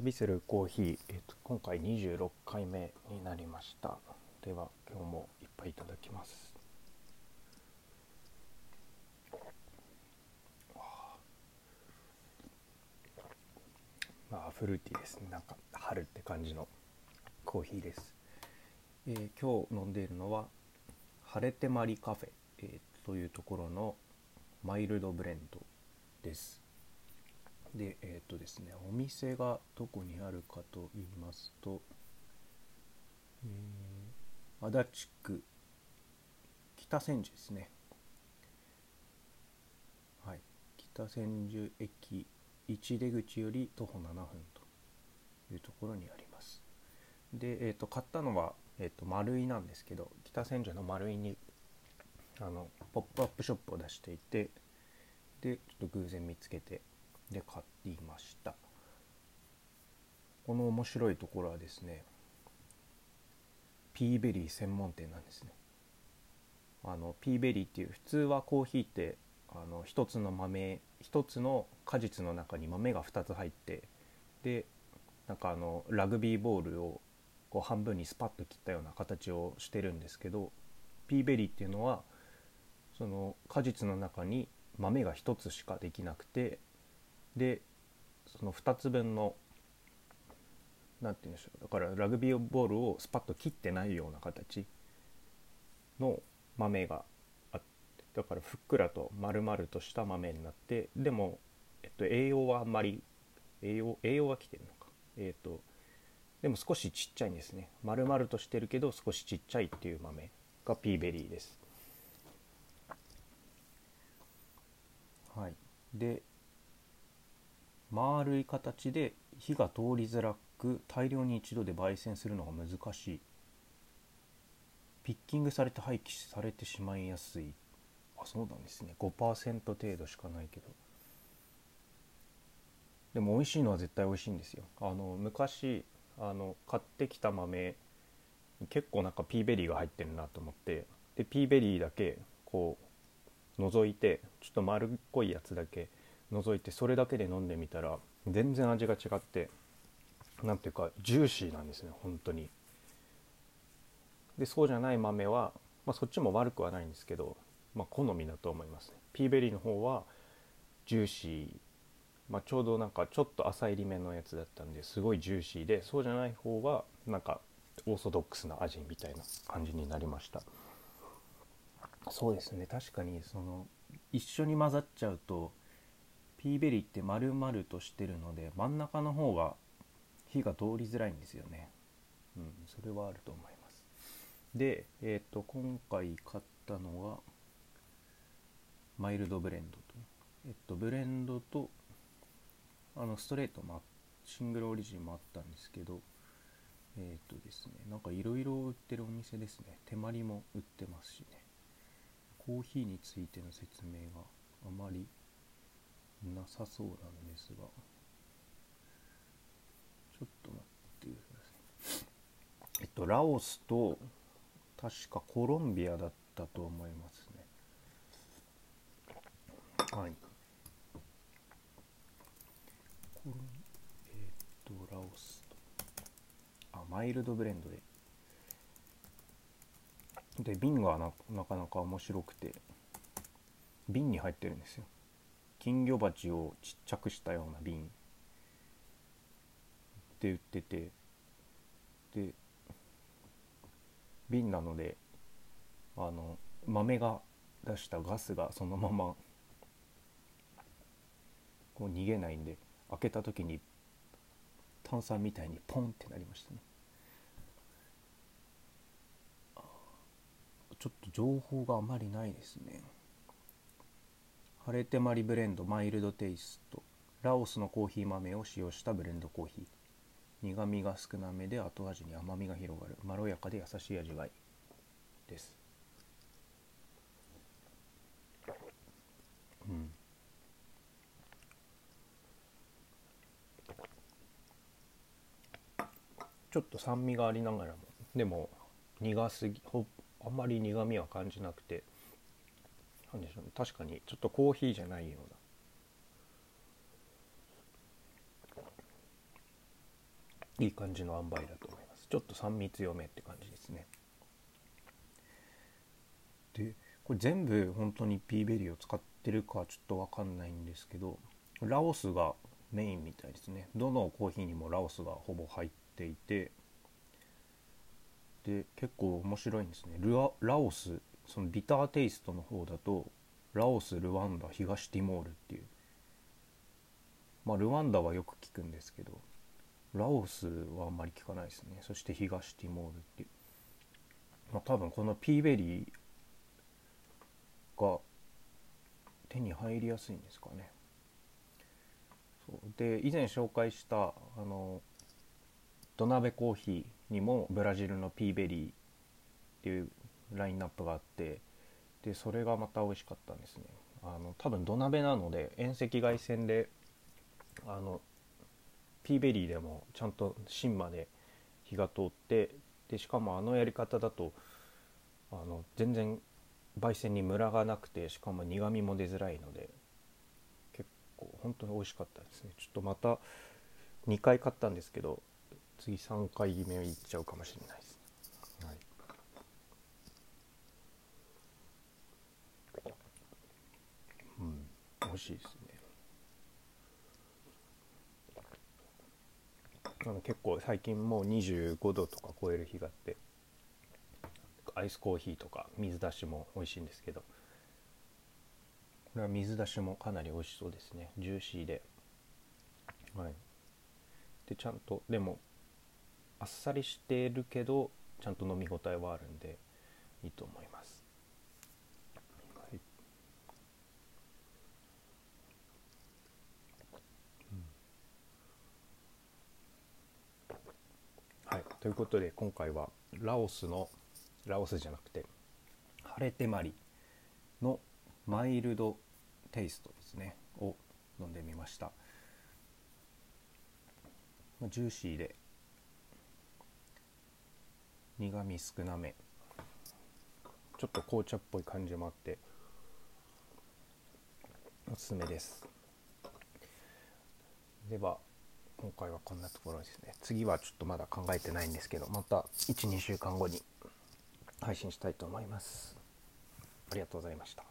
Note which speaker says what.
Speaker 1: 旅するコーヒー、えっと、今回26回目になりました。では今日もいっぱいいただきます。まあフルーティーですね。なんか春って感じのコーヒーです、えー今日飲んでいるのは晴れてまりカフェ、えーというところのマイルドブレンドです。でえっ、とですねお店がどこにあるかと言いますと、えー足立区北千住ですね。はい。北千住駅1出口より徒歩7分というところにあります。で、えー、と買ったのは、えー、と丸井なんですけど北千住の丸井にあのポップアップショップを出していてでちょっと偶然見つけてで買っていました。この面白いところはですねピーベリー専門店なんですね。あのピーベリーっていう普通はコーヒーってあの一つの豆一つの果実の中に豆が2つ入ってでなんかあのラグビーボールをこう半分にスパッと切ったような形をしてるんですけどピーベリーっていうのはその果実の中に豆が1つしかできなくてでその2つ分のなんて言うんでしょうだからラグビーボールをスパッと切ってないような形の豆があってだからふっくらと丸々とした豆になってでも、えっと、栄養はあんまり栄養栄養は来てるのか。えっとでも少しちっちゃいんですね。丸々としてるけど少しちっちゃいっていう豆がピーベリーです。はい。で丸い形で火が通りづらく大量に一度で焙煎するのが難しい。ピッキングされて廃棄されてしまいやすい。あそうなんですね。5%程度しかないけど。でも美味しいのは絶対美味しいんですよ。あの昔あの買ってきた豆結構なんかピーベリーが入ってるなと思ってでピーベリーだけこう除いてちょっと丸っこいやつだけ除いてそれだけで飲んでみたら全然味が違ってなんていうかジューシーなんですね本当に。でそうじゃない豆は、まあ、そっちも悪くはないんですけど、まあ、好みだと思いますね。ピーベリーの方はジューシー、まあ、ちょうどなんかちょっと浅いりめのやつだったんですごいジューシーでそうじゃない方はなんかオーソドックスな味みたいな感じになりました。そうですね確かにその一緒に混ざっちゃうとピーベリーって丸々としてるので真ん中の方が火が通りづらいんですよね。うんそれはあると思います。でえっ、と今回買ったのはマイルドブレンドとえっとブレンドとあのストレートもあシングルオリジンもあったんですけどえっ、とですねなんかいろいろ売ってるお店ですね。手まりも売ってますしね。コーヒーについての説明があまりなさそうなんですが。ちょっと待ってください。えっとラオスと確かコロンビアだったと思いますね。はい。コロンえっとラオスと。あマイルドブレンドで。で瓶がななかなか面白くて。瓶に入ってるんですよ。金魚鉢をちっちゃくしたような瓶。で売ってて。で瓶なのであの豆が出したガスがそのままこう逃げないんで開けた時に炭酸みたいにポンってなりましたね。ちょっと情報があまりないですね。晴れてまりブレンドマイルドテイスト。ラオスのコーヒー豆を使用したブレンドコーヒー。苦みが少なめで後味に甘みが広がる。まろやかで優しい味わいです。うん。ちょっと酸味がありながらもでも苦すぎほあんまり苦みは感じなくて。なんでしょうね。確かにちょっとコーヒーじゃないような。いい感じの塩梅だと思います。ちょっと酸味強めって感じですね。でこれ全部本当にピーベリーを使ってるかちょっと分かんないんですけどラオスがメインみたいですね。どのコーヒーにもラオスがほぼ入っていてで結構面白いんですね。ルアラオスそのビターテイストの方だとラオスルワンダ東ティモールっていう。まあルワンダはよく聞くんですけどラオスはあんまり聞かないですね。そして東ティモールっていう。まあ多分このピーベリーが手に入りやすいんですかね。そう。で以前紹介したあの土鍋コーヒーにもブラジルのピーベリーっていうラインナップがあってでそれがまた美味しかったんですね。あの多分土鍋なので遠赤外線であのピーベリーでもちゃんと芯まで火が通ってでしかもあのやり方だとあの全然焙煎にムラがなくてしかも苦みも出づらいので結構本当に美味しかったですね。ちょっとまた2回買ったんですけど次3回目いっちゃうかもしれないです、はいうん、美味しいですね。あの結構最近もう25度とか超える日があってアイスコーヒーとか水出しも美味しいんですけどこれは水出しもかなり美味しそうですね。ジューシーで。はい。でちゃんとでもあっさりしてるけどちゃんと飲み応えはあるんでいいと思います、はいはい、ということで今回はラオスのラオスじゃなくてハレテマリのマイルドテイストですねを飲んでみました。ジューシーで苦味少なめちょっと紅茶っぽい感じもあっておすすめです。では今回はこんなところですね。次はちょっとまだ考えてないんですけどまた12週間後に配信したいと思います。ありがとうございました。